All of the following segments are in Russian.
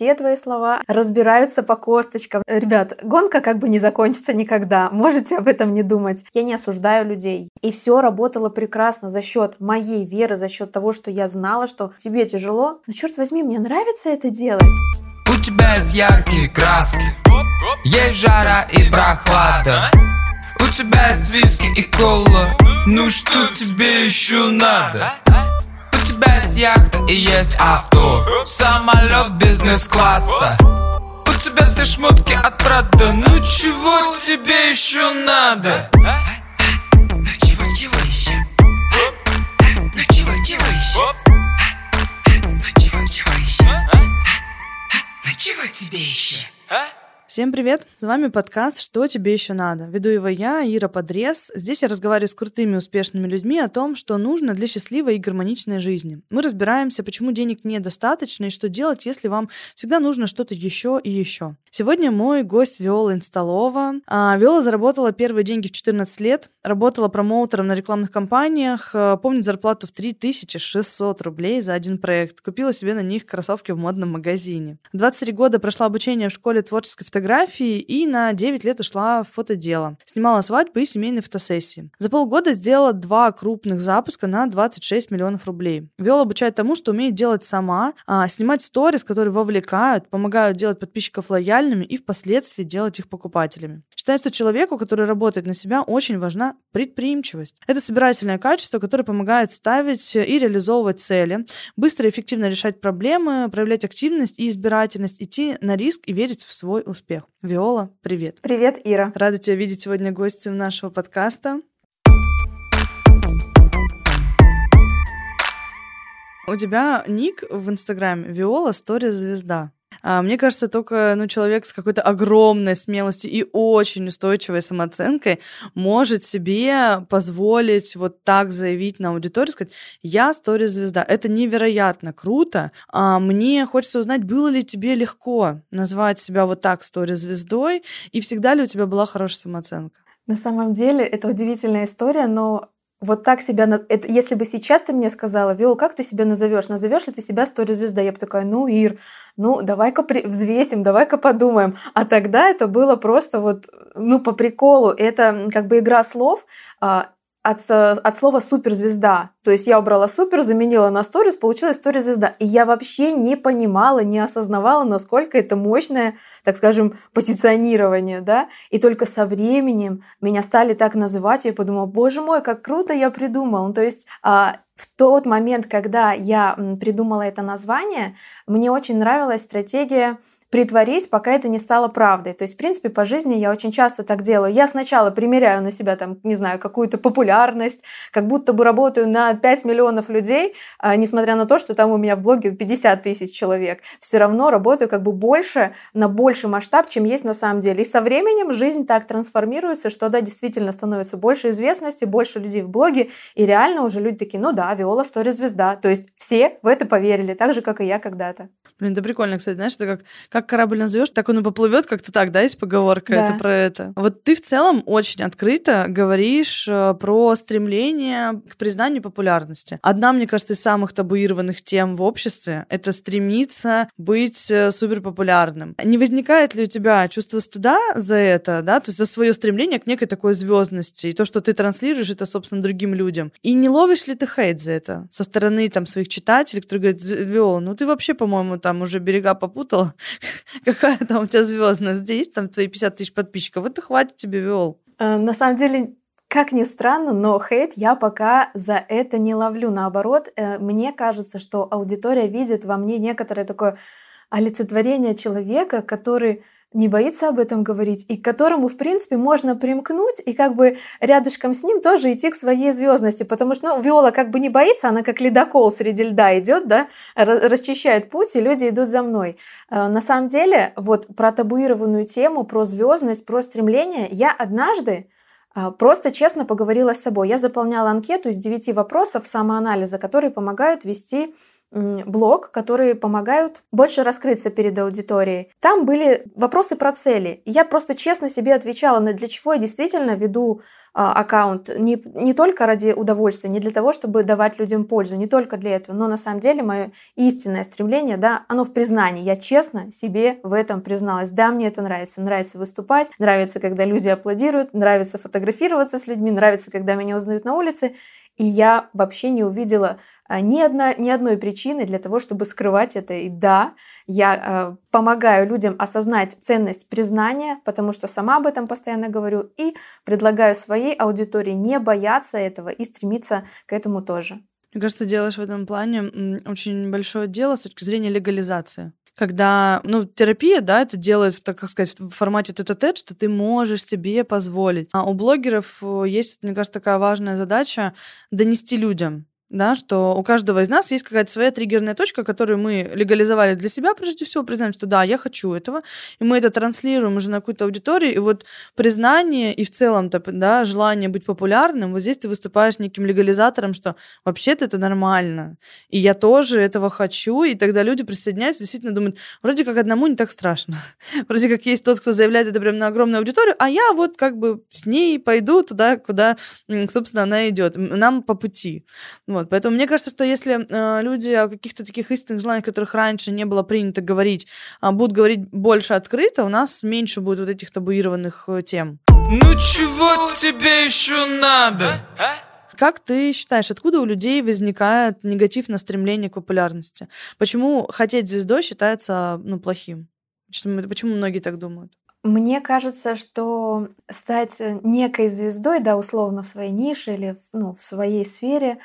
все твои слова разбираются по косточкам. Ребят, гонка как бы не закончится никогда. Можете об этом не думать. Я не осуждаю людей. И все работало прекрасно за счет моей веры, за счет того, что я знала, что тебе тяжело. Но черт возьми, мне нравится это делать. У тебя есть яркие краски Есть жара и прохлада У тебя есть виски и кола Ну что тебе еще надо? Есть яхта и есть авто Самолет бизнес-класса У тебя все шмотки от Прада Ну чего тебе еще надо? Ну чего, чего еще? Ну чего, чего еще? Ну чего, чего еще? Ну чего тебе еще? Всем привет! С вами подкаст «Что тебе еще надо?». Веду его я, Ира Подрез. Здесь я разговариваю с крутыми успешными людьми о том, что нужно для счастливой и гармоничной жизни. Мы разбираемся, почему денег недостаточно и что делать, если вам всегда нужно что-то еще и еще. Сегодня мой гость Виола Инсталова. А, Виола заработала первые деньги в 14 лет, работала промоутером на рекламных кампаниях, а, помнит зарплату в 3600 рублей за один проект, купила себе на них кроссовки в модном магазине. В 23 года прошла обучение в школе творческой фотографии и на 9 лет ушла в фотодело. Снимала свадьбы и семейные фотосессии. За полгода сделала два крупных запуска на 26 миллионов рублей. Виола обучает тому, что умеет делать сама, а, снимать сторис, которые вовлекают, помогают делать подписчиков лояльными и впоследствии делать их покупателями. Считаю, что человеку, который работает на себя, очень важна предприимчивость. Это собирательное качество, которое помогает ставить и реализовывать цели, быстро и эффективно решать проблемы, проявлять активность и избирательность, идти на риск и верить в свой успех. Виола, привет. Привет, Ира. Рада тебя видеть сегодня гостем нашего подкаста. У тебя ник в Инстаграме Виола Story Звезда. А, мне кажется, только ну, человек с какой-то огромной смелостью и очень устойчивой самооценкой может себе позволить вот так заявить на аудиторию, сказать, я сторис-звезда. Это невероятно круто. А мне хочется узнать, было ли тебе легко назвать себя вот так сторис-звездой, и всегда ли у тебя была хорошая самооценка? На самом деле это удивительная история, но вот так себя... Это, если бы сейчас ты мне сказала, Виол, как ты себя назовешь? Назовешь ли ты себя стори-звезда? Я бы такая, ну, Ир, ну, давай-ка при... взвесим, давай-ка подумаем. А тогда это было просто вот, ну, по приколу. Это как бы игра слов. От, э, от слова суперзвезда. То есть я убрала супер, заменила на сторис, получилась сторис-звезда. И я вообще не понимала, не осознавала, насколько это мощное, так скажем, позиционирование, да. И только со временем меня стали так называть, я подумала, боже мой, как круто я придумал. Ну, то есть а, в тот момент, когда я придумала это название, мне очень нравилась стратегия притворись, пока это не стало правдой. То есть, в принципе, по жизни я очень часто так делаю. Я сначала примеряю на себя, там, не знаю, какую-то популярность, как будто бы работаю на 5 миллионов людей, а, несмотря на то, что там у меня в блоге 50 тысяч человек. Все равно работаю как бы больше, на больший масштаб, чем есть на самом деле. И со временем жизнь так трансформируется, что, да, действительно становится больше известности, больше людей в блоге, и реально уже люди такие, ну да, Виола Стори звезда. То есть все в это поверили, так же, как и я когда-то. Блин, это прикольно, кстати, знаешь, это как, как корабль назовешь, так он и поплывет, как-то так, да, есть поговорка да. это про это. Вот ты в целом очень открыто говоришь э, про стремление к признанию популярности. Одна, мне кажется, из самых табуированных тем в обществе — это стремиться быть э, супер популярным. Не возникает ли у тебя чувство стыда за это, да, то есть за свое стремление к некой такой звездности, и то, что ты транслируешь это, собственно, другим людям. И не ловишь ли ты хейт за это со стороны там своих читателей, которые говорят, Виола, ну ты вообще, по-моему, там уже берега попутала, какая там у тебя звездность, есть там твои 50 тысяч подписчиков, это хватит тебе вел. Э, на самом деле, как ни странно, но хейт я пока за это не ловлю. Наоборот, э, мне кажется, что аудитория видит во мне некоторое такое олицетворение человека, который не боится об этом говорить, и к которому, в принципе, можно примкнуть и как бы рядышком с ним тоже идти к своей звездности, потому что, ну, Виола как бы не боится, она как ледокол среди льда идет, да, расчищает путь, и люди идут за мной. Э, на самом деле, вот про табуированную тему, про звездность, про стремление, я однажды э, Просто честно поговорила с собой. Я заполняла анкету из девяти вопросов самоанализа, которые помогают вести блог, которые помогают больше раскрыться перед аудиторией. Там были вопросы про цели. Я просто честно себе отвечала, на для чего я действительно веду а, аккаунт не, не только ради удовольствия, не для того, чтобы давать людям пользу, не только для этого, но на самом деле мое истинное стремление, да, оно в признании. Я честно себе в этом призналась. Да, мне это нравится. Нравится выступать, нравится, когда люди аплодируют, нравится фотографироваться с людьми, нравится, когда меня узнают на улице. И я вообще не увидела ни, одна, ни одной причины для того, чтобы скрывать это. И да, я э, помогаю людям осознать ценность признания, потому что сама об этом постоянно говорю, и предлагаю своей аудитории не бояться этого и стремиться к этому тоже. Мне кажется, ты делаешь в этом плане очень большое дело с точки зрения легализации когда, ну, терапия, да, это делает, так как сказать, в формате тет-а-тет, что ты можешь себе позволить. А у блогеров э, есть, мне кажется, такая важная задача донести людям, да, что у каждого из нас есть какая-то своя триггерная точка, которую мы легализовали для себя, прежде всего, признаем, что да, я хочу этого, и мы это транслируем уже на какую-то аудиторию, и вот признание и в целом-то, да, желание быть популярным, вот здесь ты выступаешь неким легализатором, что вообще-то это нормально, и я тоже этого хочу, и тогда люди присоединяются, действительно думают, вроде как одному не так страшно, вроде как есть тот, кто заявляет это прям на огромную аудиторию, а я вот как бы с ней пойду туда, куда, собственно, она идет, нам по пути, вот. Вот, поэтому мне кажется, что если э, люди о каких-то таких истинных желаниях, которых раньше не было принято говорить, э, будут говорить больше открыто, у нас меньше будет вот этих табуированных э, тем. Ну чего тебе еще надо? Как ты считаешь, откуда у людей возникает негатив на стремление к популярности? Почему хотеть звездой считается ну, плохим? Почему, многие так думают? Мне кажется, что стать некой звездой, да, условно в своей нише или ну, в своей сфере, а,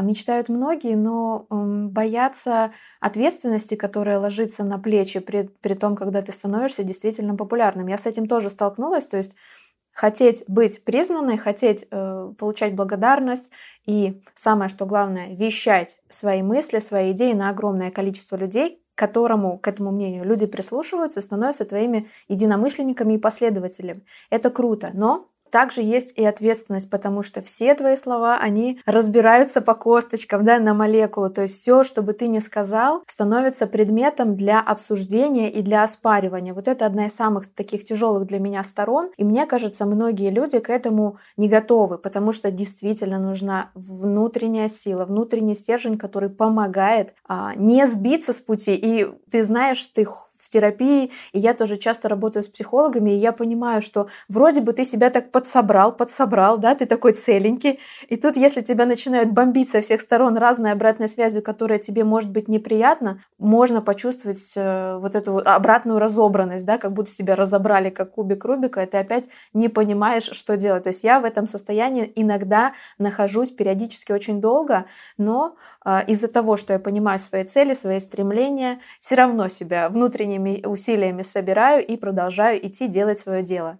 мечтают многие, но боятся ответственности, которая ложится на плечи при, при том, когда ты становишься действительно популярным. Я с этим тоже столкнулась, то есть хотеть быть признанной, хотеть э, получать благодарность и самое что главное вещать свои мысли, свои идеи на огромное количество людей, которому, к этому мнению люди прислушиваются, становятся твоими единомышленниками и последователями. Это круто, но также есть и ответственность, потому что все твои слова, они разбираются по косточкам, да, на молекулы. То есть все, что бы ты ни сказал, становится предметом для обсуждения и для оспаривания. Вот это одна из самых таких тяжелых для меня сторон. И мне кажется, многие люди к этому не готовы, потому что действительно нужна внутренняя сила, внутренний стержень, который помогает а, не сбиться с пути. И ты знаешь, ты терапии, и я тоже часто работаю с психологами, и я понимаю, что вроде бы ты себя так подсобрал, подсобрал, да, ты такой целенький, и тут, если тебя начинают бомбить со всех сторон разной обратной связью, которая тебе может быть неприятна, можно почувствовать э, вот эту обратную разобранность, да, как будто себя разобрали как кубик Рубика, и ты опять не понимаешь, что делать. То есть я в этом состоянии иногда нахожусь периодически очень долго, но э, из-за того, что я понимаю свои цели, свои стремления, все равно себя внутренне усилиями собираю и продолжаю идти делать свое дело.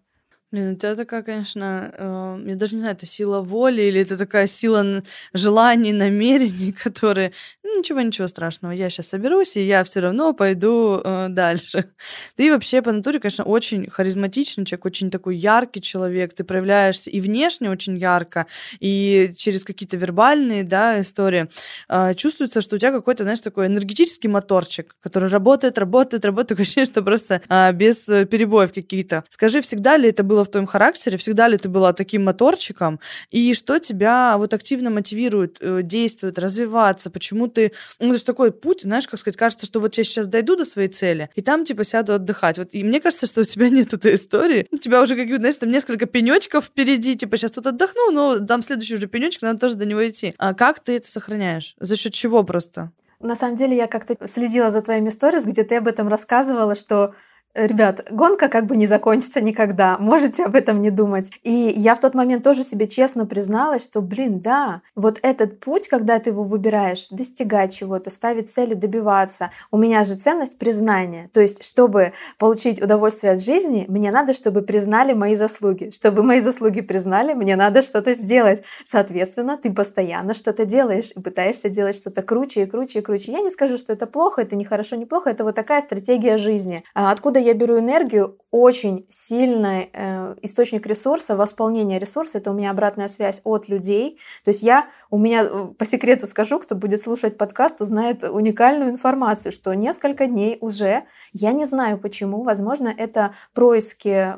Блин, у тебя такая, конечно, э, я даже не знаю, это сила воли или это такая сила желаний, намерений, которые, ну, ничего, ничего страшного, я сейчас соберусь, и я все равно пойду э, дальше. Ты вообще по натуре, конечно, очень харизматичный человек, очень такой яркий человек, ты проявляешься и внешне очень ярко, и через какие-то вербальные, да, истории. Э, чувствуется, что у тебя какой-то, знаешь, такой энергетический моторчик, который работает, работает, работает, такое ощущение, что просто э, без перебоев каких-то. Скажи, всегда ли это было было в твоем характере? Всегда ли ты была таким моторчиком? И что тебя вот активно мотивирует э, действовать, развиваться? Почему ты... Ну, это же такой путь, знаешь, как сказать, кажется, что вот я сейчас дойду до своей цели, и там, типа, сяду отдыхать. Вот, и мне кажется, что у тебя нет этой истории. У тебя уже, как знаешь, там несколько пенечков впереди, типа, сейчас тут отдохну, но там следующий уже пенечек, надо тоже до него идти. А как ты это сохраняешь? За счет чего просто? На самом деле я как-то следила за твоими сторис, где ты об этом рассказывала, что Ребят, гонка как бы не закончится никогда, можете об этом не думать. И я в тот момент тоже себе честно призналась, что, блин, да, вот этот путь, когда ты его выбираешь, достигать чего-то, ставить цели, добиваться, у меня же ценность признания. То есть, чтобы получить удовольствие от жизни, мне надо, чтобы признали мои заслуги. Чтобы мои заслуги признали, мне надо что-то сделать. Соответственно, ты постоянно что-то делаешь и пытаешься делать что-то круче и круче и круче. Я не скажу, что это плохо, это не хорошо, не плохо, это вот такая стратегия жизни. А откуда я беру энергию? Очень сильный э, источник ресурса, восполнение ресурса, это у меня обратная связь от людей. То есть я, у меня, э, по секрету скажу, кто будет слушать подкаст, узнает уникальную информацию, что несколько дней уже, я не знаю почему, возможно, это происки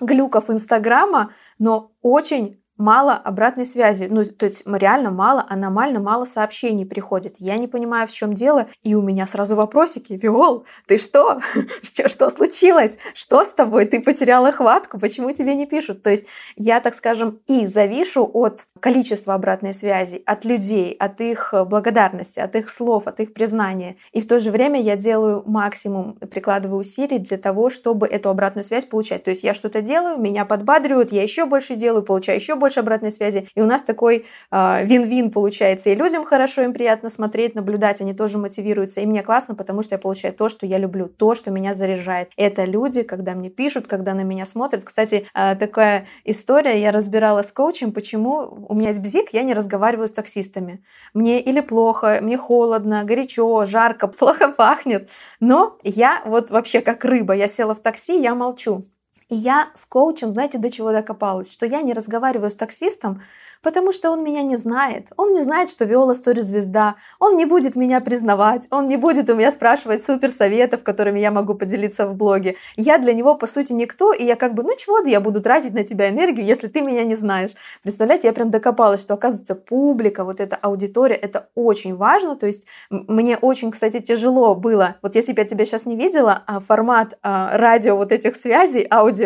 глюков Инстаграма, но очень мало обратной связи. Ну, то есть реально мало, аномально мало сообщений приходит. Я не понимаю, в чем дело. И у меня сразу вопросики. Виол, ты что? что? Что случилось? Что с тобой? Ты потеряла хватку? Почему тебе не пишут? То есть я, так скажем, и завишу от количества обратной связи, от людей, от их благодарности, от их слов, от их признания. И в то же время я делаю максимум, прикладываю усилий для того, чтобы эту обратную связь получать. То есть я что-то делаю, меня подбадривают, я еще больше делаю, получаю еще больше обратной связи. И у нас такой э, вин-вин получается. И людям хорошо, им приятно смотреть, наблюдать, они тоже мотивируются. И мне классно, потому что я получаю то, что я люблю, то, что меня заряжает. Это люди, когда мне пишут, когда на меня смотрят. Кстати, э, такая история, я разбирала с коучем, почему у меня есть бзик, я не разговариваю с таксистами. Мне или плохо, мне холодно, горячо, жарко, плохо пахнет. Но я вот вообще как рыба, я села в такси, я молчу. И я с коучем, знаете, до чего докопалась? Что я не разговариваю с таксистом, потому что он меня не знает. Он не знает, что Виола Стори звезда. Он не будет меня признавать. Он не будет у меня спрашивать супер советов, которыми я могу поделиться в блоге. Я для него, по сути, никто, и я как бы, ну чего я буду тратить на тебя энергию, если ты меня не знаешь. Представляете, я прям докопалась, что, оказывается, публика, вот эта аудитория, это очень важно. То есть мне очень, кстати, тяжело было, вот если бы я тебя сейчас не видела, а формат а, радио вот этих связей, аудио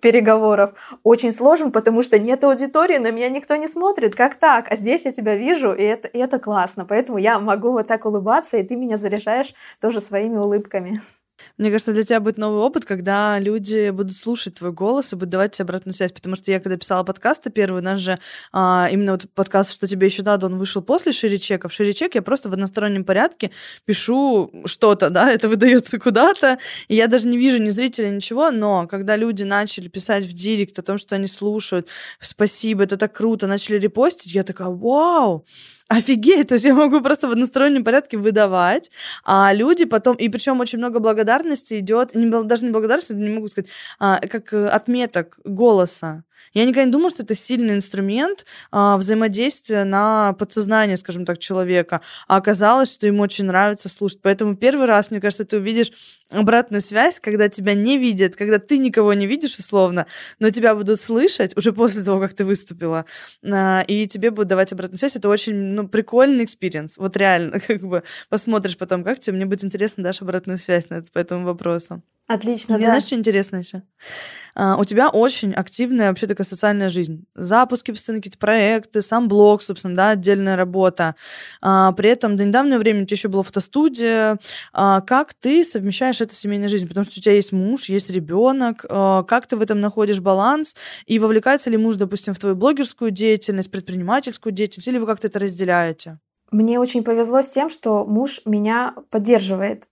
переговоров очень сложен, потому что нет аудитории, на меня никто не смотрит, как так? А здесь я тебя вижу, и это, и это классно. Поэтому я могу вот так улыбаться, и ты меня заряжаешь тоже своими улыбками. Мне кажется, для тебя будет новый опыт, когда люди будут слушать твой голос и будут давать тебе обратную связь. Потому что я, когда писала подкасты первый, наш же а, именно вот подкаст «Что тебе еще надо», он вышел после ширичека. В ширичек я просто в одностороннем порядке пишу что-то, да, это выдается куда-то, и я даже не вижу ни зрителя, ничего, но когда люди начали писать в директ о том, что они слушают, спасибо, это так круто, начали репостить, я такая, вау, офигеть, то есть я могу просто в одностороннем порядке выдавать, а люди потом, и причем очень много благодарности идет, не, даже не благодарности, не могу сказать, а, как э, отметок голоса. Я никогда не думала, что это сильный инструмент а, взаимодействия на подсознание, скажем так, человека. А оказалось, что ему очень нравится слушать. Поэтому первый раз, мне кажется, ты увидишь обратную связь, когда тебя не видят, когда ты никого не видишь условно, но тебя будут слышать уже после того, как ты выступила, а, и тебе будут давать обратную связь. Это очень ну, прикольный experience. Вот реально, как бы посмотришь потом, как тебе. Мне будет интересно, дашь обратную связь на это, по этому вопросу. Отлично, Мне да. знаешь, что интересно еще? А, у тебя очень активная вообще такая социальная жизнь. Запуски, постоянно какие-то проекты, сам блог, собственно, да, отдельная работа. А, при этом до недавнего времени у тебя еще была фотостудия. А, как ты совмещаешь это с семейной жизнью? Потому что у тебя есть муж, есть ребенок. А, как ты в этом находишь баланс? И вовлекается ли муж, допустим, в твою блогерскую деятельность, предпринимательскую деятельность, или вы как-то это разделяете? Мне очень повезло с тем, что муж меня поддерживает.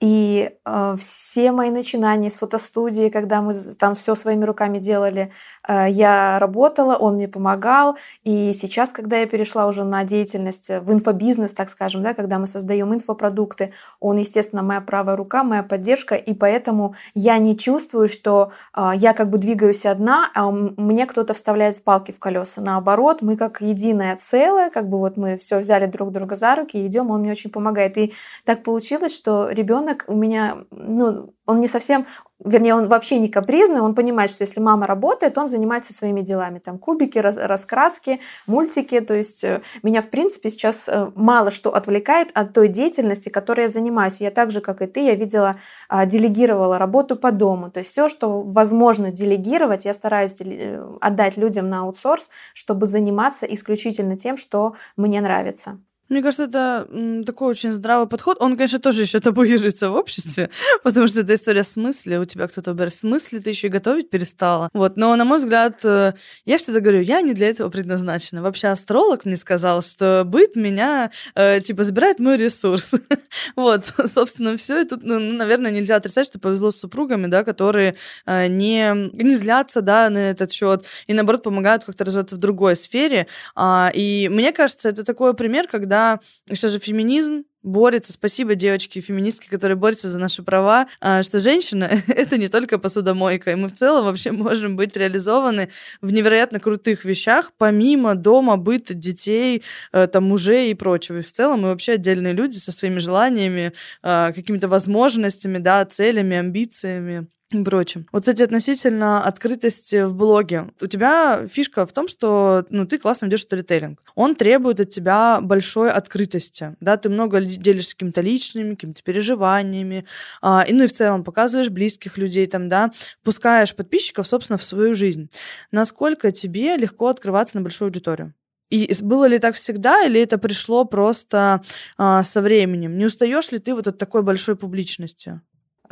И э, все мои начинания с фотостудии, когда мы там все своими руками делали, э, я работала, он мне помогал. И сейчас, когда я перешла уже на деятельность в инфобизнес, так скажем, да, когда мы создаем инфопродукты, он, естественно, моя правая рука, моя поддержка, и поэтому я не чувствую, что э, я как бы двигаюсь одна, а мне кто-то вставляет палки в колеса. Наоборот, мы как единое целое, как бы вот мы все взяли друг друга за руки и идем, он мне очень помогает. И так получилось, что ребенок ребенок у меня, ну, он не совсем, вернее, он вообще не капризный, он понимает, что если мама работает, он занимается своими делами, там кубики, рас, раскраски, мультики, то есть э, меня, в принципе, сейчас э, мало что отвлекает от той деятельности, которой я занимаюсь. Я так же, как и ты, я видела, а, делегировала работу по дому, то есть все, что возможно делегировать, я стараюсь э, отдать людям на аутсорс, чтобы заниматься исключительно тем, что мне нравится. Мне кажется, это такой очень здравый подход. Он, конечно, тоже еще табуируется в обществе, потому что это история смысла. У тебя кто-то убирает смысле, ты еще и готовить перестала. Вот. Но, на мой взгляд, э, я всегда говорю, я не для этого предназначена. Вообще астролог мне сказал, что быт меня, э, типа, забирает мой ресурс. вот, собственно, все. И тут, ну, наверное, нельзя отрицать, что повезло с супругами, да, которые э, не, не злятся, да, на этот счет, и, наоборот, помогают как-то развиваться в другой сфере. А, и мне кажется, это такой пример, когда когда сейчас же феминизм борется, спасибо девочки феминистки, которые борются за наши права, а, что женщина — это не только посудомойка, и мы в целом вообще можем быть реализованы в невероятно крутых вещах, помимо дома, быта, детей, э, там, мужей и прочего. И в целом мы вообще отдельные люди со своими желаниями, а, какими-то возможностями, да, целями, амбициями прочим. Вот, кстати, относительно открытости в блоге. У тебя фишка в том, что ну, ты классно ведешь сторителлинг. Он требует от тебя большой открытости. Да? Ты много делишься какими-то личными, какими-то переживаниями. А, и, ну и в целом показываешь близких людей, там, да, пускаешь подписчиков, собственно, в свою жизнь. Насколько тебе легко открываться на большую аудиторию? И было ли так всегда, или это пришло просто а, со временем? Не устаешь ли ты вот от такой большой публичности?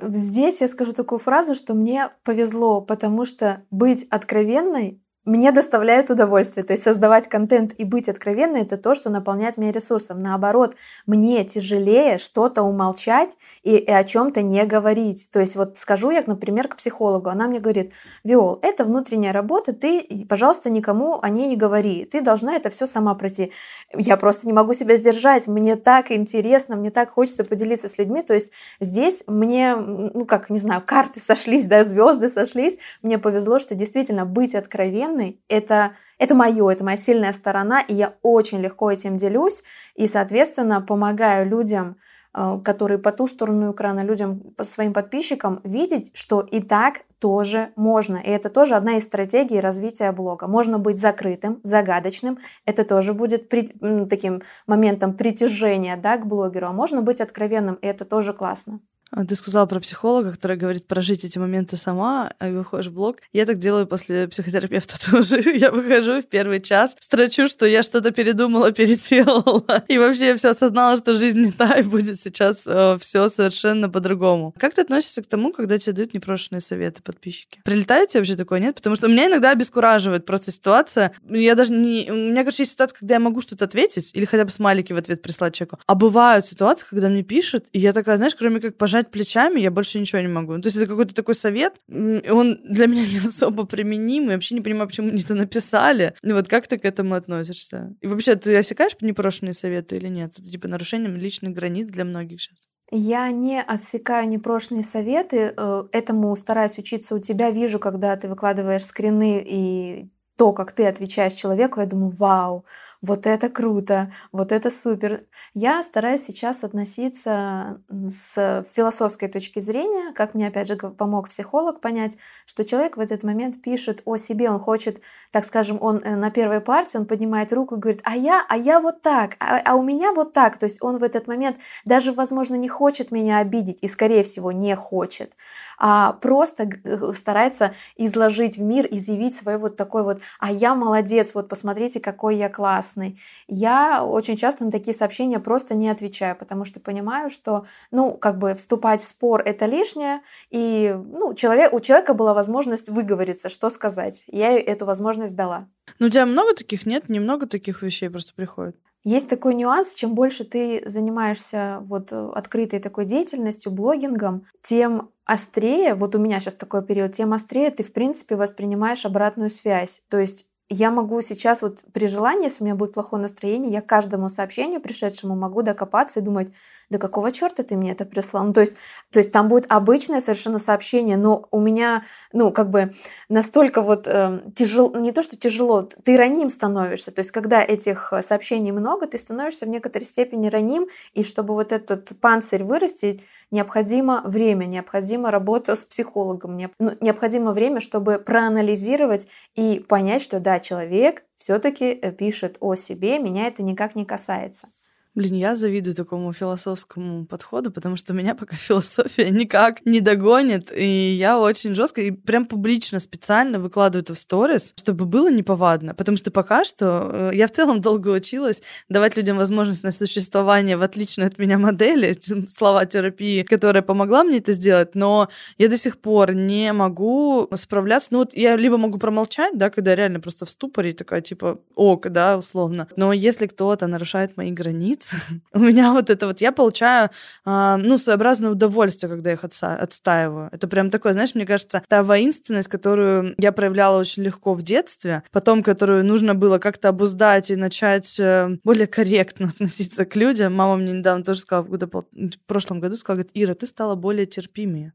Здесь я скажу такую фразу, что мне повезло, потому что быть откровенной мне доставляет удовольствие. То есть создавать контент и быть откровенной — это то, что наполняет меня ресурсом. Наоборот, мне тяжелее что-то умолчать и, и о чем то не говорить. То есть вот скажу я, например, к психологу, она мне говорит, Виол, это внутренняя работа, ты, пожалуйста, никому о ней не говори. Ты должна это все сама пройти. Я просто не могу себя сдержать. Мне так интересно, мне так хочется поделиться с людьми. То есть здесь мне, ну как, не знаю, карты сошлись, да, звезды сошлись. Мне повезло, что действительно быть откровенной откровенный, это, это мое, это моя сильная сторона, и я очень легко этим делюсь, и, соответственно, помогаю людям, э, которые по ту сторону экрана, людям, своим подписчикам, видеть, что и так тоже можно. И это тоже одна из стратегий развития блога. Можно быть закрытым, загадочным. Это тоже будет при, таким моментом притяжения да, к блогеру. А можно быть откровенным, и это тоже классно. А ты сказала про психолога, который говорит прожить эти моменты сама, а выходишь в блог. Я так делаю после психотерапевта тоже. Я выхожу в первый час, строчу, что я что-то передумала, переделала. И вообще я все осознала, что жизнь не та, и будет сейчас э, все совершенно по-другому. Как ты относишься к тому, когда тебе дают непрошенные советы подписчики? Прилетает вообще такое, нет? Потому что меня иногда обескураживает просто ситуация. Я даже не... У меня, короче, есть ситуация, когда я могу что-то ответить или хотя бы смайлики в ответ прислать человеку. А бывают ситуации, когда мне пишут, и я такая, знаешь, кроме как пожать пожать плечами, я больше ничего не могу. То есть это какой-то такой совет, он для меня не особо применим, и вообще не понимаю, почему мне это написали. И вот как ты к этому относишься? И вообще, ты осекаешь непрошенные советы или нет? Это типа нарушением личных границ для многих сейчас. Я не отсекаю непрошенные советы, э, этому стараюсь учиться у тебя, вижу, когда ты выкладываешь скрины и то, как ты отвечаешь человеку, я думаю, вау, вот это круто, вот это супер. Я стараюсь сейчас относиться с философской точки зрения, как мне опять же помог психолог понять, что человек в этот момент пишет о себе, он хочет, так скажем, он э, на первой партии, он поднимает руку и говорит, а я, а я вот так, а, а у меня вот так. То есть он в этот момент даже, возможно, не хочет меня обидеть и, скорее всего, не хочет а просто старается изложить в мир, изъявить свой вот такой вот «а я молодец, вот посмотрите, какой я классный». Я очень часто на такие сообщения просто не отвечаю, потому что понимаю, что, ну, как бы вступать в спор — это лишнее, и, ну, человек, у человека была возможность выговориться, что сказать. Я эту возможность дала. Ну, у тебя много таких нет? Немного таких вещей просто приходит? Есть такой нюанс, чем больше ты занимаешься вот э, открытой такой деятельностью, блогингом, тем острее, вот у меня сейчас такой период, тем острее ты, в принципе, воспринимаешь обратную связь. То есть я могу сейчас вот при желании, если у меня будет плохое настроение, я каждому сообщению пришедшему могу докопаться и думать, да какого черта ты мне это прислал? Ну, то есть, то есть там будет обычное совершенно сообщение, но у меня, ну, как бы настолько вот э, тяжело, не то, что тяжело, ты раним становишься. То есть, когда этих сообщений много, ты становишься в некоторой степени раним, и чтобы вот этот панцирь вырастить, необходимо время, необходима работа с психологом, ну, необходимо время, чтобы проанализировать и понять, что да, человек все-таки э, пишет о себе, меня это никак не касается. Блин, я завидую такому философскому подходу, потому что меня пока философия никак не догонит, и я очень жестко и прям публично специально выкладываю это в сторис, чтобы было неповадно, потому что пока что э, я в целом долго училась давать людям возможность на существование в отличной от меня модели, слова терапии, которая помогла мне это сделать, но я до сих пор не могу справляться. Ну вот я либо могу промолчать, да, когда реально просто в ступоре такая типа ок, да, условно, но если кто-то нарушает мои границы, у меня вот это вот, я получаю, э, ну, своеобразное удовольствие, когда их отца, отстаиваю. Это прям такое, знаешь, мне кажется, та воинственность, которую я проявляла очень легко в детстве, потом, которую нужно было как-то обуздать и начать э, более корректно относиться к людям. Мама мне недавно тоже сказала, когда в прошлом году сказала, говорит, Ира, ты стала более терпимее.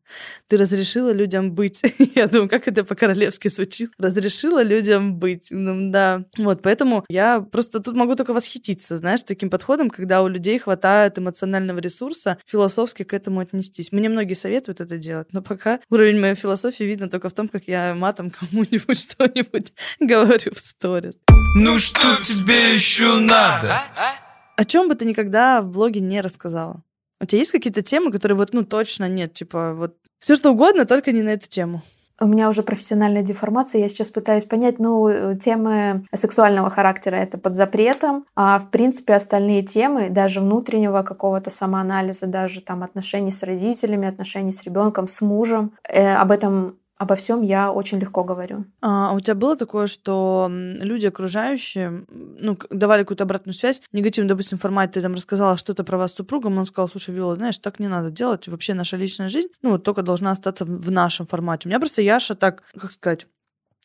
Ты разрешила людям быть. я думаю, как это по-королевски звучит. Разрешила людям быть. Ну, да. Вот, поэтому я просто тут могу только восхититься, знаешь, таким подходом, когда у людей хватает эмоционального ресурса философски к этому отнестись. Мне многие советуют это делать, но пока уровень моей философии видно только в том, как я матом кому-нибудь что-нибудь говорю в сторис. Ну что тебе еще надо? О чем бы ты никогда в блоге не рассказала? У тебя есть какие-то темы, которые вот, ну, точно нет, типа, вот все что угодно, только не на эту тему? У меня уже профессиональная деформация, я сейчас пытаюсь понять, ну, темы сексуального характера это под запретом, а в принципе остальные темы, даже внутреннего какого-то самоанализа, даже там отношений с родителями, отношений с ребенком, с мужем, э, об этом обо всем я очень легко говорю. А, а у тебя было такое, что люди окружающие, ну, давали какую-то обратную связь, негативно, допустим, формате, ты там рассказала что-то про вас с супругом, он сказал, слушай, Виола, знаешь, так не надо делать, вообще наша личная жизнь, ну, только должна остаться в нашем формате. У меня просто Яша так, как сказать,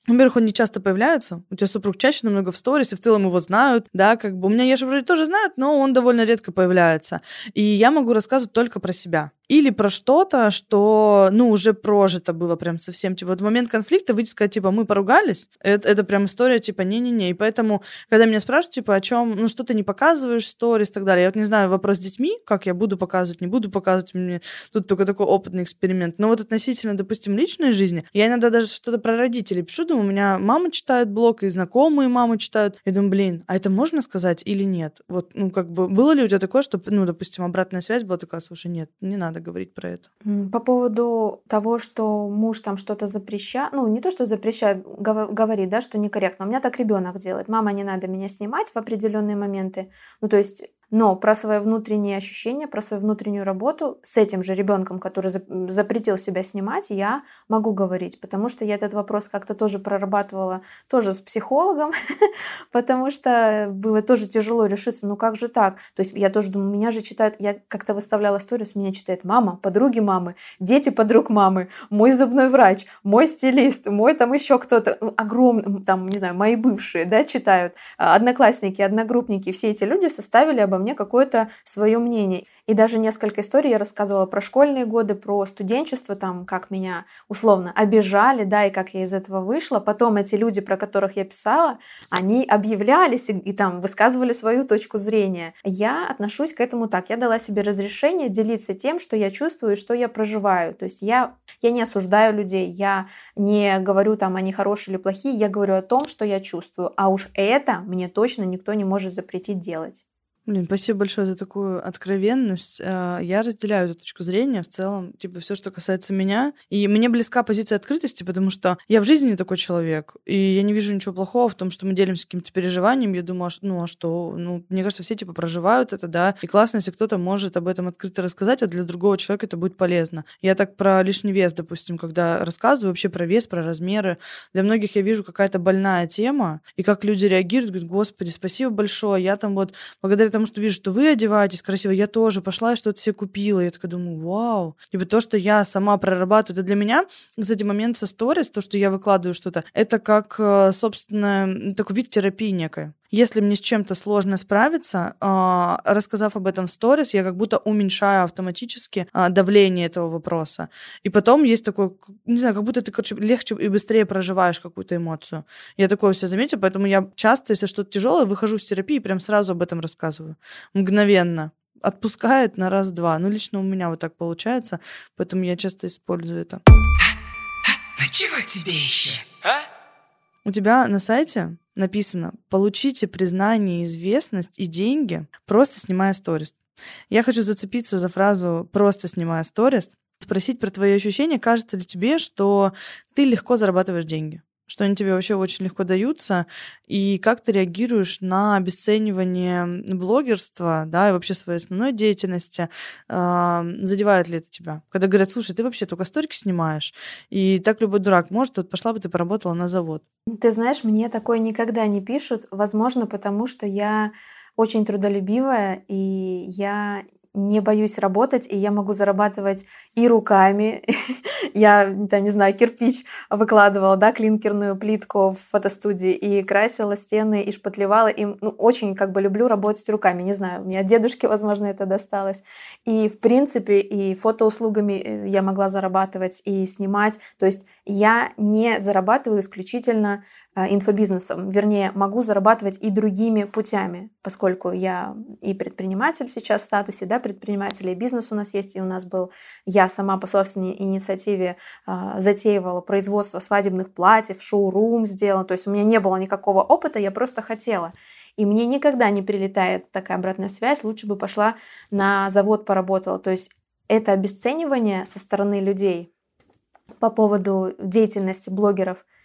во-первых, он не часто появляется. У тебя супруг чаще намного в сторис, и в целом его знают, да, как бы. У меня Яша вроде тоже знают, но он довольно редко появляется. И я могу рассказывать только про себя или про что-то, что, ну, уже прожито было прям совсем, типа, вот в момент конфликта выйти сказать, типа, мы поругались, это, это прям история, типа, не-не-не, и поэтому, когда меня спрашивают, типа, о чем, ну, что ты не показываешь, сторис и так далее, я вот не знаю, вопрос с детьми, как я буду показывать, не буду показывать, мне тут только такой опытный эксперимент, но вот относительно, допустим, личной жизни, я иногда даже что-то про родителей пишу, думаю, у меня мама читает блог, и знакомые мамы читают, я думаю, блин, а это можно сказать или нет? Вот, ну, как бы, было ли у тебя такое, что, ну, допустим, обратная связь была такая, слушай, нет, не надо говорить про это. По поводу того, что муж там что-то запрещает, ну не то, что запрещает, говорит, да, что некорректно. У меня так ребенок делает. Мама, не надо меня снимать в определенные моменты. Ну то есть но про свои внутренние ощущения, про свою внутреннюю работу с этим же ребенком, который запретил себя снимать, я могу говорить, потому что я этот вопрос как-то тоже прорабатывала тоже с психологом, потому что было тоже тяжело решиться, ну как же так? То есть я тоже думаю, меня же читают, я как-то выставляла сторис, меня читает мама, подруги мамы, дети подруг мамы, мой зубной врач, мой стилист, мой там еще кто-то, огромный, там, не знаю, мои бывшие, да, читают, а, одноклассники, одногруппники, все эти люди составили обо обо мне какое-то свое мнение. И даже несколько историй я рассказывала про школьные годы, про студенчество, там, как меня условно обижали, да, и как я из этого вышла. Потом эти люди, про которых я писала, они объявлялись и, и там высказывали свою точку зрения. Я отношусь к этому так. Я дала себе разрешение делиться тем, что я чувствую и что я проживаю. То есть я, я не осуждаю людей, я не говорю там, они хорошие или плохие, я говорю о том, что я чувствую. А уж это мне точно никто не может запретить делать. Блин, спасибо большое за такую откровенность. Э, я разделяю эту точку зрения в целом, типа, все, что касается меня. И мне близка позиция открытости, потому что я в жизни не такой человек. И я не вижу ничего плохого в том, что мы делимся каким-то переживанием. Я думаю, а ну а что? Ну, мне кажется, все типа проживают это, да. И классно, если кто-то может об этом открыто рассказать, а для другого человека это будет полезно. Я так про лишний вес, допустим, когда рассказываю вообще про вес, про размеры. Для многих я вижу какая-то больная тема, и как люди реагируют, говорят, господи, спасибо большое, я там вот благодаря потому что вижу, что вы одеваетесь красиво, я тоже пошла и что-то себе купила. Я такая думаю, вау. Типа то, что я сама прорабатываю, это для меня, кстати, момент со сторис, то, что я выкладываю что-то, это как, э, собственно, такой вид терапии некой. Если мне с чем-то сложно справиться, э, рассказав об этом в сторис, я как будто уменьшаю автоматически э, давление этого вопроса. И потом есть такой, не знаю, как будто ты, короче, легче и быстрее проживаешь какую-то эмоцию. Я такое все заметила, поэтому я часто, если что-то тяжелое, выхожу с терапии и прям сразу об этом рассказываю. Мгновенно отпускает на раз-два. Ну, лично у меня вот так получается, поэтому я часто использую это. Ну чего тебе еще? А? У тебя на сайте написано «Получите признание, известность и деньги, просто снимая сторис». Я хочу зацепиться за фразу «просто снимая сторис», спросить про твои ощущения. Кажется ли тебе, что ты легко зарабатываешь деньги? Что они тебе вообще очень легко даются, и как ты реагируешь на обесценивание блогерства, да, и вообще своей основной деятельности, э, задевает ли это тебя? Когда говорят, слушай, ты вообще только сторики снимаешь, и так любой дурак может, вот пошла бы ты поработала на завод. Ты знаешь, мне такое никогда не пишут, возможно, потому что я очень трудолюбивая, и я не боюсь работать, и я могу зарабатывать и руками. я, там, не знаю, кирпич выкладывала, да, клинкерную плитку в фотостудии, и красила стены, и шпатлевала. И ну, очень как бы люблю работать руками. Не знаю, у меня от дедушки, возможно, это досталось. И, в принципе, и фотоуслугами э, я могла зарабатывать, и снимать. То есть я не зарабатываю исключительно инфобизнесом, вернее, могу зарабатывать и другими путями, поскольку я и предприниматель сейчас в статусе, да, предпринимателя, и бизнес у нас есть, и у нас был, я сама по собственной инициативе э, затеивала производство свадебных платьев, шоу-рум сделала, то есть у меня не было никакого опыта, я просто хотела. И мне никогда не прилетает такая обратная связь, лучше бы пошла на завод поработала. То есть это обесценивание со стороны людей по поводу деятельности блогеров –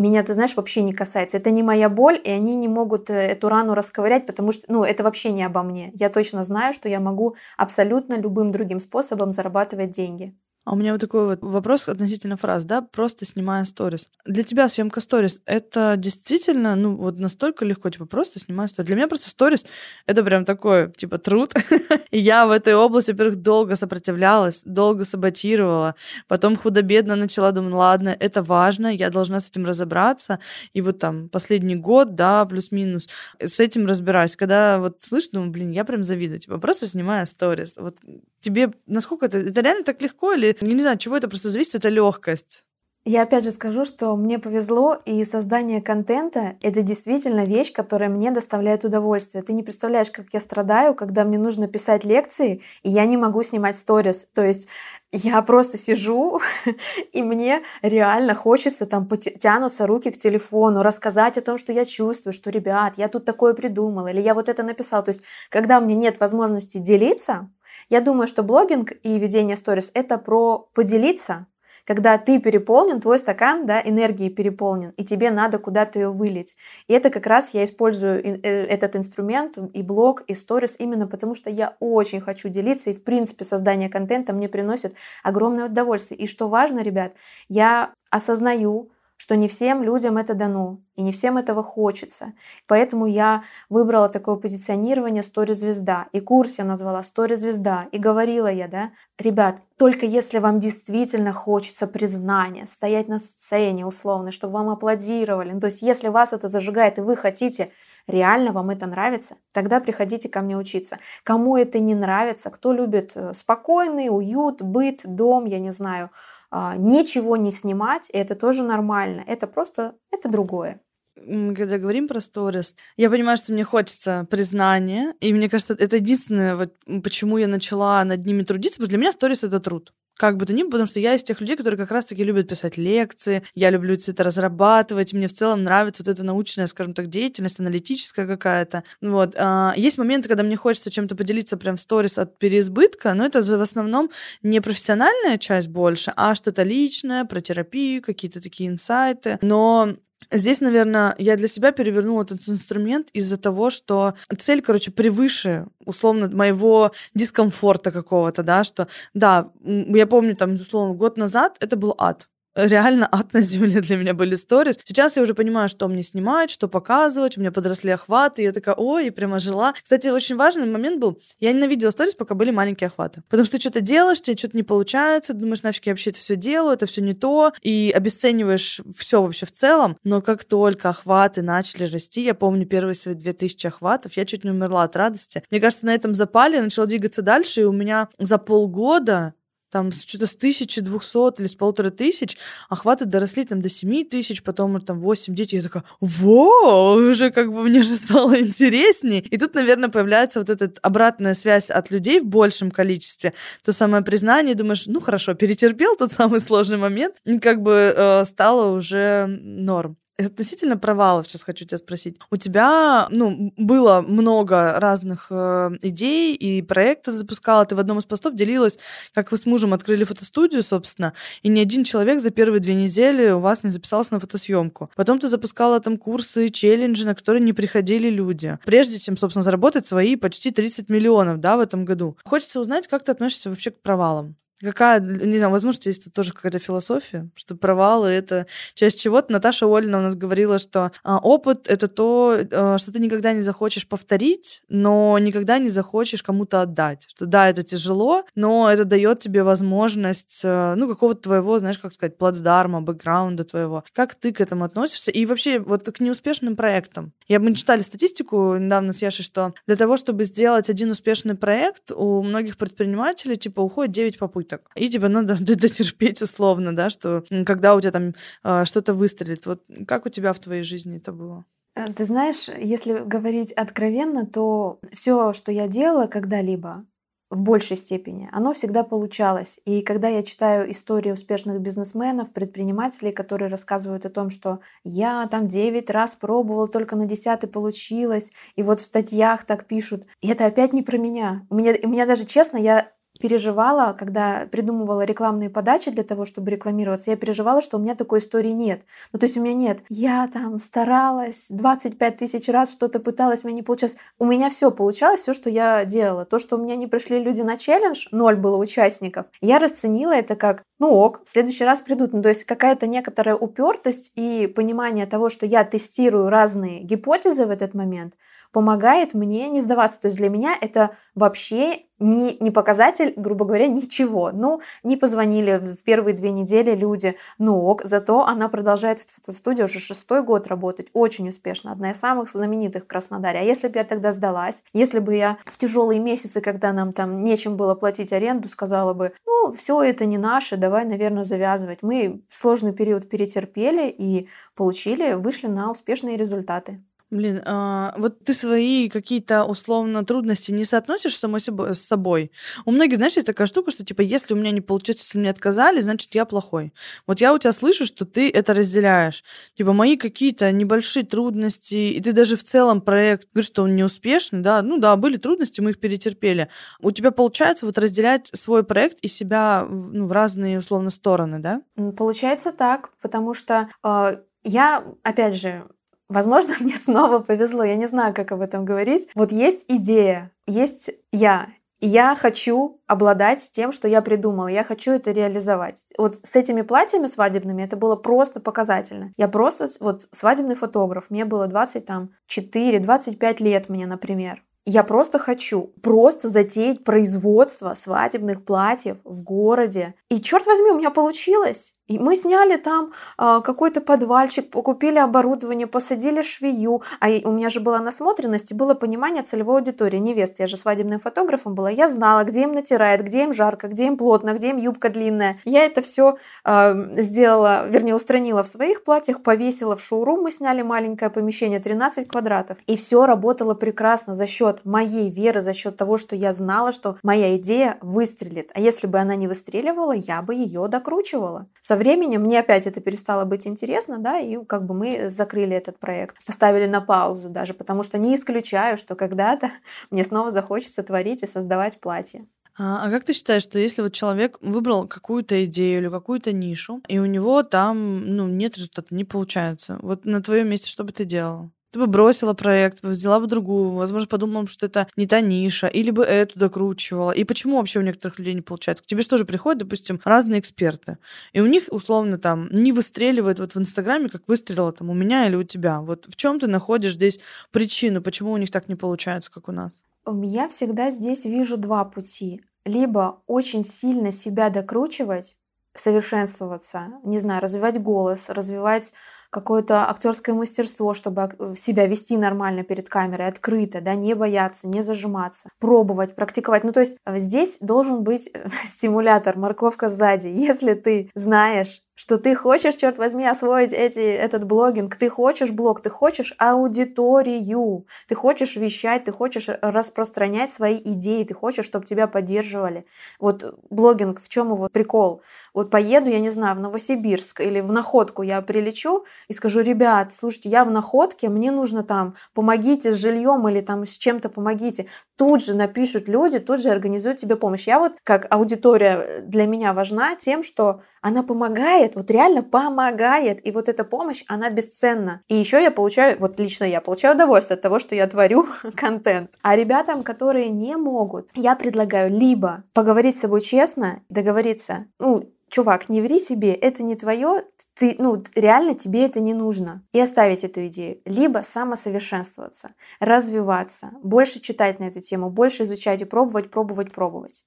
меня, ты знаешь, вообще не касается. Это не моя боль, и они не могут э, эту рану расковырять, потому что, ну, это вообще не обо мне. Я точно знаю, что я могу абсолютно любым другим способом зарабатывать деньги. А у меня вот такой вот вопрос относительно фраз, да, просто снимая сторис. Для тебя съемка сторис это действительно, ну, вот настолько легко, типа, просто снимаю сторис. Для меня просто сторис это прям такой, типа, труд. И я в этой области, во-первых, долго сопротивлялась, долго саботировала, потом худо-бедно начала думать, ладно, это важно, я должна с этим разобраться. И вот там последний год, да, плюс-минус, с этим разбираюсь. Когда вот слышу, думаю, блин, я прям завидую, типа, просто снимаю сторис. Вот тебе насколько это, это реально так легко или я не знаю, чего это просто зависит, это легкость. Я опять же скажу, что мне повезло, и создание контента — это действительно вещь, которая мне доставляет удовольствие. Ты не представляешь, как я страдаю, когда мне нужно писать лекции, и я не могу снимать сторис. То есть я просто сижу, и мне реально хочется там тянутся руки к телефону, рассказать о том, что я чувствую, что, ребят, я тут такое придумала, или я вот это написал. То есть, когда у меня нет возможности делиться, я думаю, что блогинг и ведение сторис — это про поделиться, когда ты переполнен, твой стакан да, энергии переполнен, и тебе надо куда-то ее вылить. И это как раз я использую э, этот инструмент и блог, и сторис именно потому, что я очень хочу делиться, и в принципе создание контента мне приносит огромное удовольствие. И что важно, ребят, я осознаю, что не всем людям это дано, и не всем этого хочется. Поэтому я выбрала такое позиционирование «Стори-звезда», и курс я назвала «Стори-звезда», и говорила я, да, ребят, только если вам действительно хочется признания, стоять на сцене условно, чтобы вам аплодировали, ну, то есть если вас это зажигает, и вы хотите реально вам это нравится, тогда приходите ко мне учиться. Кому это не нравится, кто любит э, спокойный уют, быт, дом, я не знаю, ничего не снимать, это тоже нормально. Это просто, это другое когда говорим про сторис, я понимаю, что мне хочется признания, и мне кажется, это единственное, вот, почему я начала над ними трудиться, потому что для меня сторис — это труд как бы то ни было, потому что я из тех людей, которые как раз-таки любят писать лекции, я люблю все это разрабатывать, мне в целом нравится вот эта научная, скажем так, деятельность, аналитическая какая-то. Вот. А, есть моменты, когда мне хочется чем-то поделиться прям в сторис от переизбытка, но это в основном не профессиональная часть больше, а что-то личное, про терапию, какие-то такие инсайты. Но Здесь, наверное, я для себя перевернула этот инструмент из-за того, что цель, короче, превыше, условно, моего дискомфорта какого-то, да, что, да, я помню, там, условно, год назад это был ад реально ад на земле для меня были сторис. Сейчас я уже понимаю, что мне снимать, что показывать, у меня подросли охваты, я такая, ой, и прямо жила. Кстати, очень важный момент был, я ненавидела сторис, пока были маленькие охваты. Потому что ты что-то делаешь, тебе что-то не получается, думаешь, нафиг я вообще это все делаю, это все не то, и обесцениваешь все вообще в целом. Но как только охваты начали расти, я помню первые свои 2000 охватов, я чуть не умерла от радости. Мне кажется, на этом запали, я начала двигаться дальше, и у меня за полгода там что-то с 1200 или с полутора тысяч, охваты доросли там до 7 тысяч, потом там 8 детей. Я такая, во, уже как бы мне же стало интереснее. И тут, наверное, появляется вот эта обратная связь от людей в большем количестве. То самое признание, думаешь, ну хорошо, перетерпел тот самый сложный момент, и как бы э, стало уже норм. Относительно провалов сейчас хочу тебя спросить. У тебя, ну, было много разных э, идей и проектов запускала. Ты в одном из постов делилась, как вы с мужем открыли фотостудию, собственно, и ни один человек за первые две недели у вас не записался на фотосъемку. Потом ты запускала там курсы, челленджи, на которые не приходили люди. Прежде чем, собственно, заработать свои почти 30 миллионов, да, в этом году. Хочется узнать, как ты относишься вообще к провалам. Какая, не знаю, возможно, есть тут тоже какая-то философия, что провалы — это часть чего-то. Наташа Олина у нас говорила, что а, опыт — это то, а, что ты никогда не захочешь повторить, но никогда не захочешь кому-то отдать. Что да, это тяжело, но это дает тебе возможность, а, ну, какого-то твоего, знаешь, как сказать, плацдарма, бэкграунда твоего. Как ты к этому относишься? И вообще вот к неуспешным проектам. Я мы читали статистику недавно с Яшей, что для того, чтобы сделать один успешный проект, у многих предпринимателей, типа, уходит 9 попыток. И тебе надо дотерпеть условно, да, что когда у тебя там э, что-то выстрелит. Вот как у тебя в твоей жизни это было? Э, ты знаешь, если говорить откровенно, то все, что я делала когда-либо, в большей степени, оно всегда получалось. И когда я читаю истории успешных бизнесменов, предпринимателей, которые рассказывают о том, что я там 9 раз пробовал, только на 10 получилось, и вот в статьях так пишут, и это опять не про меня. У меня, у меня даже, честно, я переживала, когда придумывала рекламные подачи для того, чтобы рекламироваться, я переживала, что у меня такой истории нет. Ну, то есть у меня нет. Я там старалась 25 тысяч раз, что-то пыталась, у меня не получалось. У меня все получалось, все, что я делала. То, что у меня не пришли люди на челлендж, ноль было участников, я расценила это как, ну ок, в следующий раз придут. Ну, то есть какая-то некоторая упертость и понимание того, что я тестирую разные гипотезы в этот момент, помогает мне не сдаваться. То есть для меня это вообще не, не показатель, грубо говоря, ничего. Ну, не позвонили в первые две недели люди, ну ок, зато она продолжает в фотостудии уже шестой год работать, очень успешно, одна из самых знаменитых в Краснодаре. А если бы я тогда сдалась, если бы я в тяжелые месяцы, когда нам там нечем было платить аренду, сказала бы, ну, все это не наше, давай, наверное, завязывать. Мы сложный период перетерпели и получили, вышли на успешные результаты. Блин, а, вот ты свои какие-то условно трудности не соотносишь самой собой, с собой. У многих, знаешь, есть такая штука, что типа, если у меня не получится, если мне отказали, значит, я плохой. Вот я у тебя слышу, что ты это разделяешь. Типа, мои какие-то небольшие трудности, и ты даже в целом проект, говоришь, что он неуспешный, да, ну да, были трудности, мы их перетерпели. У тебя получается вот разделять свой проект и себя ну, в разные, условно, стороны, да? Получается так, потому что э, я, опять же, Возможно, мне снова повезло, я не знаю, как об этом говорить. Вот есть идея, есть я, и я хочу обладать тем, что я придумала. Я хочу это реализовать. Вот с этими платьями свадебными это было просто показательно. Я просто вот свадебный фотограф. Мне было 20 там 4-25 лет мне, например. Я просто хочу просто затеять производство свадебных платьев в городе. И черт возьми, у меня получилось. И мы сняли там э, какой-то подвальчик, купили оборудование, посадили швею. А у меня же была насмотренность и было понимание целевой аудитории невест. Я же свадебным фотографом была. Я знала, где им натирает, где им жарко, где им плотно, где им юбка длинная. Я это все э, сделала, вернее, устранила в своих платьях, повесила в шоурум. Мы сняли маленькое помещение, 13 квадратов. И все работало прекрасно за счет моей веры, за счет того, что я знала, что моя идея выстрелит. А если бы она не выстреливала, я бы ее докручивала. Со временем мне опять это перестало быть интересно, да, и как бы мы закрыли этот проект, поставили на паузу даже, потому что не исключаю, что когда-то мне снова захочется творить и создавать платье. А, а как ты считаешь, что если вот человек выбрал какую-то идею или какую-то нишу, и у него там ну, нет результата, не получается, вот на твоем месте что бы ты делала? Ты бы бросила проект, взяла бы другую, возможно, подумала, что это не та ниша, или бы эту докручивала. И почему вообще у некоторых людей не получается? К тебе же тоже приходят, допустим, разные эксперты, и у них, условно, там, не выстреливает вот в Инстаграме, как выстрелила там у меня или у тебя. Вот в чем ты находишь здесь причину, почему у них так не получается, как у нас? Я всегда здесь вижу два пути. Либо очень сильно себя докручивать, совершенствоваться, не знаю, развивать голос, развивать какое-то актерское мастерство, чтобы себя вести нормально перед камерой, открыто, да, не бояться, не зажиматься, пробовать, практиковать. Ну, то есть э, здесь должен быть стимулятор, морковка сзади. Если ты знаешь, что ты хочешь, черт возьми, освоить эти, этот блогинг, ты хочешь блог, ты хочешь аудиторию, ты хочешь вещать, ты хочешь распространять свои идеи, ты хочешь, чтобы тебя поддерживали. Вот блогинг, в чем его прикол? Вот поеду, я не знаю, в Новосибирск или в Находку я прилечу, и скажу, ребят, слушайте, я в находке, мне нужно там, помогите с жильем или там с чем-то помогите. Тут же напишут люди, тут же организуют тебе помощь. Я вот как аудитория для меня важна тем, что она помогает, вот реально помогает. И вот эта помощь, она бесценна. И еще я получаю, вот лично я получаю удовольствие от того, что я творю контент. А ребятам, которые не могут, я предлагаю либо поговорить с собой честно, договориться, ну, чувак, не ври себе, это не твое, ты, ну, реально тебе это не нужно. И оставить эту идею. Либо самосовершенствоваться, развиваться, больше читать на эту тему, больше изучать и пробовать, пробовать, пробовать.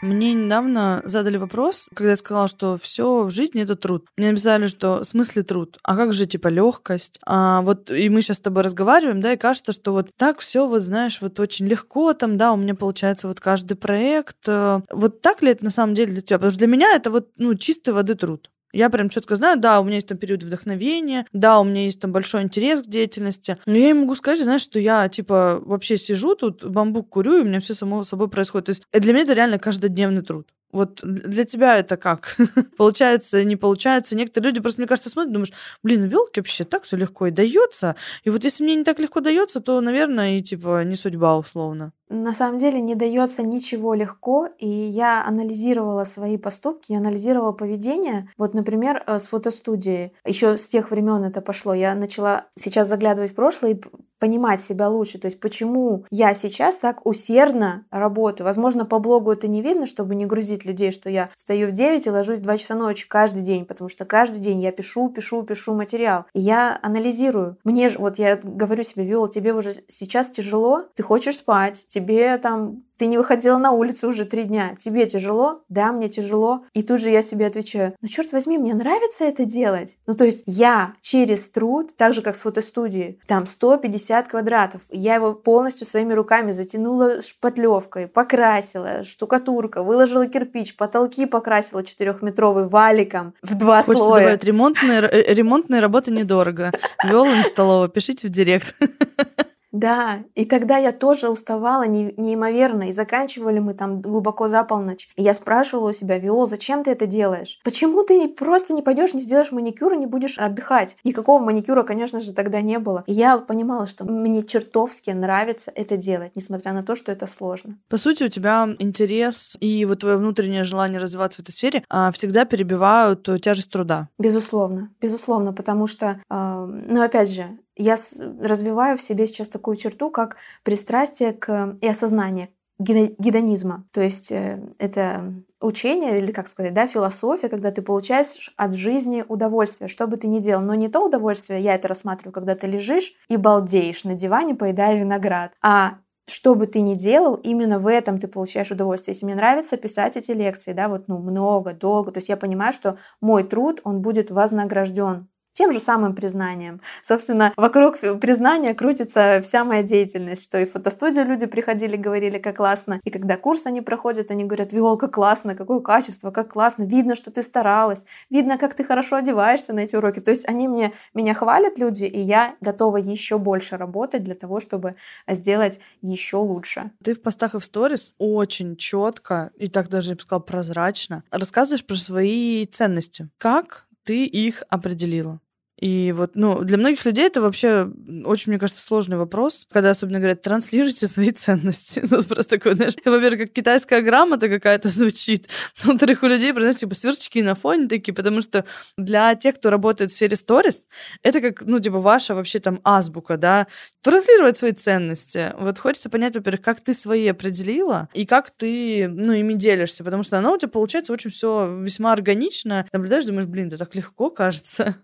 Мне недавно задали вопрос, когда я сказала, что все в жизни это труд. Мне написали, что в смысле труд, а как же типа легкость? А вот и мы сейчас с тобой разговариваем, да, и кажется, что вот так все, вот знаешь, вот очень легко там, да, у меня получается вот каждый проект. Э, вот так ли это на самом деле для тебя? Потому что для меня это вот ну чистой воды труд. Я прям четко знаю, да, у меня есть там период вдохновения, да, у меня есть там большой интерес к деятельности, но я не могу сказать, знаешь, что я, типа, вообще сижу тут, бамбук курю, и у меня все само собой происходит. То есть для меня это реально каждодневный труд. Вот для тебя это как? получается, не получается? Некоторые люди просто, мне кажется, смотрят, думаешь, блин, велки вообще так все легко и дается. И вот если мне не так легко дается, то, наверное, и типа не судьба условно. На самом деле не дается ничего легко, и я анализировала свои поступки, я анализировала поведение. Вот, например, э, с фотостудией. Еще с тех времен это пошло. Я начала сейчас заглядывать в прошлое и понимать себя лучше. То есть почему я сейчас так усердно работаю. Возможно, по блогу это не видно, чтобы не грузить людей, что я встаю в 9 и ложусь в 2 часа ночи каждый день, потому что каждый день я пишу, пишу, пишу материал. И я анализирую. Мне же, вот я говорю себе, Виола, тебе уже сейчас тяжело, ты хочешь спать, тебе там ты не выходила на улицу уже три дня. Тебе тяжело? Да, мне тяжело. И тут же я себе отвечаю, ну черт возьми, мне нравится это делать. Ну то есть я через труд, так же как с фотостудией, там 150 квадратов, я его полностью своими руками затянула шпатлевкой, покрасила, штукатурка, выложила кирпич, потолки покрасила четырехметровый валиком в два Хочется слоя. добавить, ремонтные, э, ремонтные работы недорого. Виола Столова, пишите в директ. Да, и тогда я тоже уставала не, неимоверно, и заканчивали мы там глубоко за полночь. И я спрашивала у себя, Виол, зачем ты это делаешь? Почему ты просто не пойдешь, не сделаешь маникюр и не будешь отдыхать? Никакого маникюра, конечно же, тогда не было. И я понимала, что мне чертовски нравится это делать, несмотря на то, что это сложно. По сути, у тебя интерес и вот твое внутреннее желание развиваться в этой сфере а, всегда перебивают тяжесть труда. Безусловно, безусловно, потому что, э, ну опять же, я развиваю в себе сейчас такую черту, как пристрастие к и осознание гедонизма. То есть э, это учение, или как сказать, да, философия, когда ты получаешь от жизни удовольствие, что бы ты ни делал. Но не то удовольствие, я это рассматриваю, когда ты лежишь и балдеешь на диване, поедая виноград, а что бы ты ни делал, именно в этом ты получаешь удовольствие. Если мне нравится писать эти лекции, да, вот ну, много, долго, то есть я понимаю, что мой труд, он будет вознагражден тем же самым признанием. Собственно, вокруг признания крутится вся моя деятельность, что и в фотостудию люди приходили, говорили, как классно, и когда курс они проходят, они говорят, Виол, как классно, какое качество, как классно, видно, что ты старалась, видно, как ты хорошо одеваешься на эти уроки. То есть они мне, меня хвалят люди, и я готова еще больше работать для того, чтобы сделать еще лучше. Ты в постах и в сторис очень четко и так даже, я бы сказала, прозрачно рассказываешь про свои ценности. Как ты их определила? И вот, ну, для многих людей это вообще очень, мне кажется, сложный вопрос, когда особенно говорят, транслируйте свои ценности. Ну, просто такой, знаешь, во-первых, как китайская грамота какая-то звучит. Во-вторых, у людей, знаешь, типа сверчки на фоне такие, потому что для тех, кто работает в сфере сторис, это как, ну, типа, ваша вообще там азбука, да, транслировать свои ценности. Вот хочется понять, во-первых, как ты свои определила и как ты, ну, ими делишься, потому что оно у тебя получается очень все весьма органично. Наблюдаешь, думаешь, блин, это так легко кажется.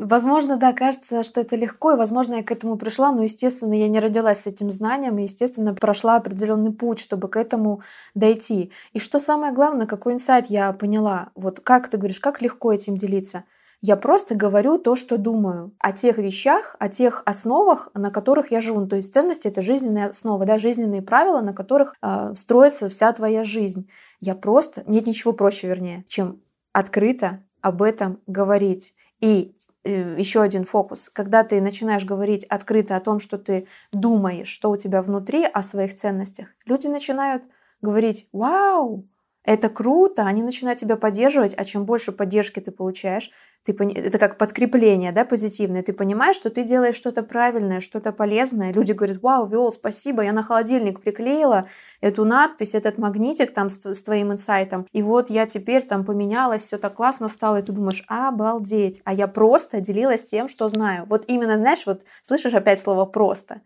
Возможно, да, кажется, что это легко, и, возможно, я к этому пришла, но, естественно, я не родилась с этим знанием, и, естественно, прошла определенный путь, чтобы к этому дойти. И что самое главное, какой инсайт я поняла, вот как ты говоришь, как легко этим делиться – я просто говорю то, что думаю, о тех вещах, о тех основах, на которых я живу. То есть ценности — это жизненные основы, да, жизненные правила, на которых э, строится вся твоя жизнь. Я просто... Нет ничего проще, вернее, чем открыто об этом говорить. И э, еще один фокус. Когда ты начинаешь говорить открыто о том, что ты думаешь, что у тебя внутри, о своих ценностях, люди начинают говорить «Вау, Это круто, они начинают тебя поддерживать, а чем больше поддержки ты получаешь, ты, это как подкрепление, да, позитивное. Ты понимаешь, что ты делаешь что-то правильное, что-то полезное. Люди говорят, вау, Виол, спасибо, я на холодильник приклеила эту надпись, этот магнитик там с, с твоим инсайтом. И вот я теперь там поменялась, все так классно стало, и ты думаешь, обалдеть. А я просто делилась тем, что знаю. Вот именно, знаешь, вот слышишь опять слово «просто».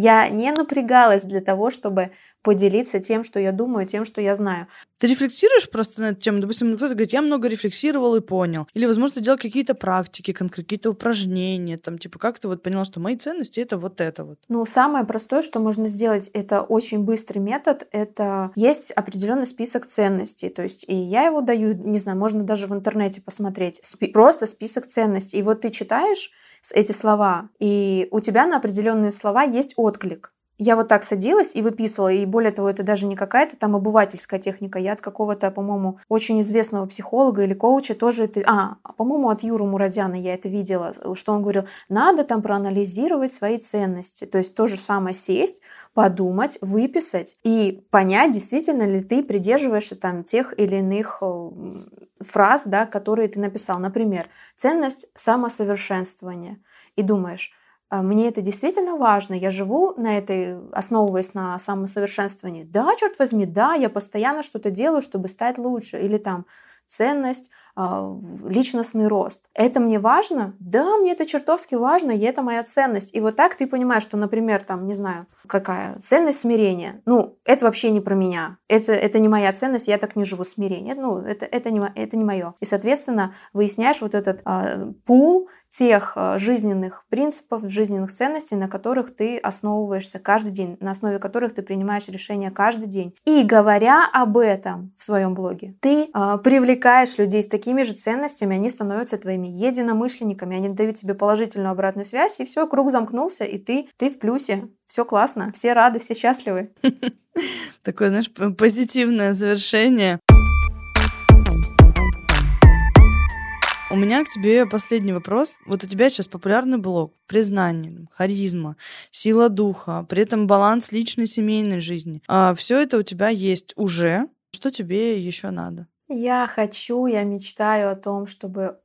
Я не напрягалась для того, чтобы поделиться тем, что я думаю, тем, что я знаю. Ты рефлексируешь просто на эту тему? Допустим, кто-то говорит, я много рефлексировал и понял. Или, возможно, делал какие-то практики, какие-то упражнения, там, типа, как ты вот поняла, что мои ценности — это вот это вот? Ну, самое простое, что можно сделать, это очень быстрый метод, это есть определенный список ценностей, то есть, и я его даю, не знаю, можно даже в интернете посмотреть, спи- просто список ценностей. И вот ты читаешь, эти слова, и у тебя на определенные слова есть отклик. Я вот так садилась и выписывала, и более того, это даже не какая-то там обывательская техника, я от какого-то, по-моему, очень известного психолога или коуча тоже это... А, по-моему, от Юры Мурадяна я это видела, что он говорил, надо там проанализировать свои ценности, то есть то же самое сесть, подумать, выписать и понять, действительно ли ты придерживаешься там тех или иных э, фраз, да, которые ты написал. Например, ценность самосовершенствования. И думаешь, «А мне это действительно важно, я живу на этой, основываясь на самосовершенствовании. Да, черт возьми, да, я постоянно что-то делаю, чтобы стать лучше. Или там ценность, а, личностный рост. Это мне важно? Да, мне это чертовски важно, и это моя ценность. И вот так ты понимаешь, что, например, там, не знаю, какая ценность смирения. Ну, это вообще не про меня. Это, это не моя ценность, я так не живу смирение. Ну, это, это, не, это не мое. И, соответственно, выясняешь вот этот а, пул тех а, жизненных принципов, жизненных ценностей, на которых ты основываешься каждый день, на основе которых ты принимаешь решения каждый день. И говоря об этом в своем блоге, ты э, привлекаешь людей с такими же ценностями, они становятся твоими единомышленниками, они дают тебе положительную обратную связь, и все, круг замкнулся, и ты, ты в плюсе. Все классно, все рады, все счастливы. Такое, знаешь, позитивное завершение. У меня к тебе последний вопрос. Вот у тебя сейчас популярный блог, признание, харизма, сила духа, при этом баланс личной семейной жизни. А все это у тебя есть уже. Что тебе еще надо? Я хочу, я мечтаю о том, чтобы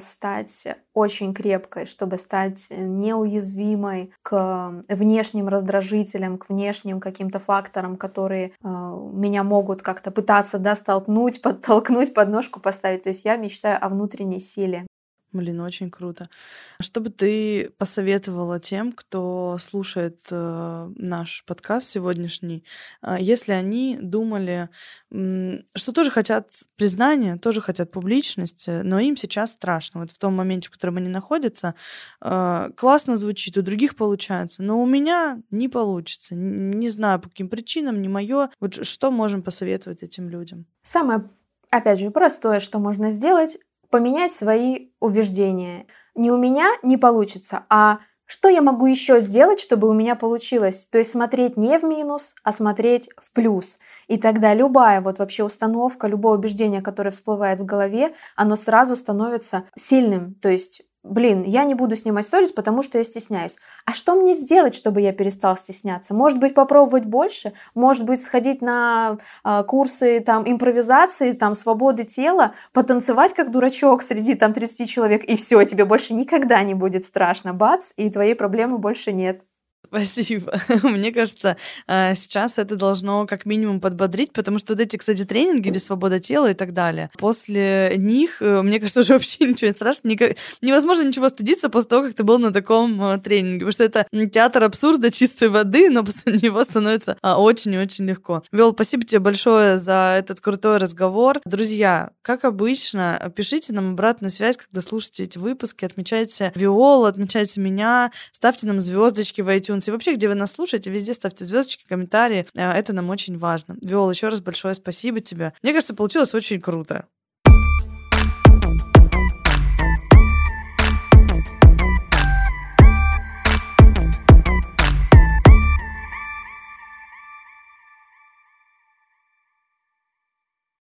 стать очень крепкой, чтобы стать неуязвимой к внешним раздражителям, к внешним каким-то факторам, которые э, меня могут как-то пытаться да, столкнуть, подтолкнуть, подножку поставить. То есть я мечтаю о внутренней силе. Блин, очень круто. Что бы ты посоветовала тем, кто слушает э, наш подкаст сегодняшний, э, если они думали, э, что тоже хотят признания, тоже хотят публичности, но им сейчас страшно. Вот в том моменте, в котором они находятся, э, классно звучит, у других получается, но у меня не получится. Не знаю, по каким причинам, не мое. Вот что можем посоветовать этим людям? Самое Опять же, простое, что можно сделать, поменять свои убеждения. Не у меня не получится, а что я могу еще сделать, чтобы у меня получилось? То есть смотреть не в минус, а смотреть в плюс. И тогда любая вот вообще установка, любое убеждение, которое всплывает в голове, оно сразу становится сильным. То есть блин, я не буду снимать сторис, потому что я стесняюсь. А что мне сделать, чтобы я перестал стесняться? Может быть, попробовать больше? Может быть, сходить на э, курсы там импровизации, там свободы тела, потанцевать как дурачок среди там 30 человек, и все, тебе больше никогда не будет страшно. Бац, и твоей проблемы больше нет. Спасибо. Мне кажется, э, сейчас это должно как минимум подбодрить, потому что вот эти, кстати, тренинги или свобода тела и так далее, после них, э, мне кажется, уже вообще ничего не страшно. Невозможно ничего стыдиться после того, как ты был на таком э, тренинге, потому что это театр абсурда чистой воды, но после него становится а, очень и очень легко. Вел, спасибо тебе большое за этот крутой разговор. Друзья, как обычно, пишите нам обратную связь, когда слушаете эти выпуски, отмечайте Виолу, отмечайте меня, ставьте нам звездочки в iTunes iTunes и вообще, где вы нас слушаете, везде ставьте звездочки, комментарии. Э, это нам очень важно. Виол, еще раз большое спасибо тебе. Мне кажется, получилось очень круто.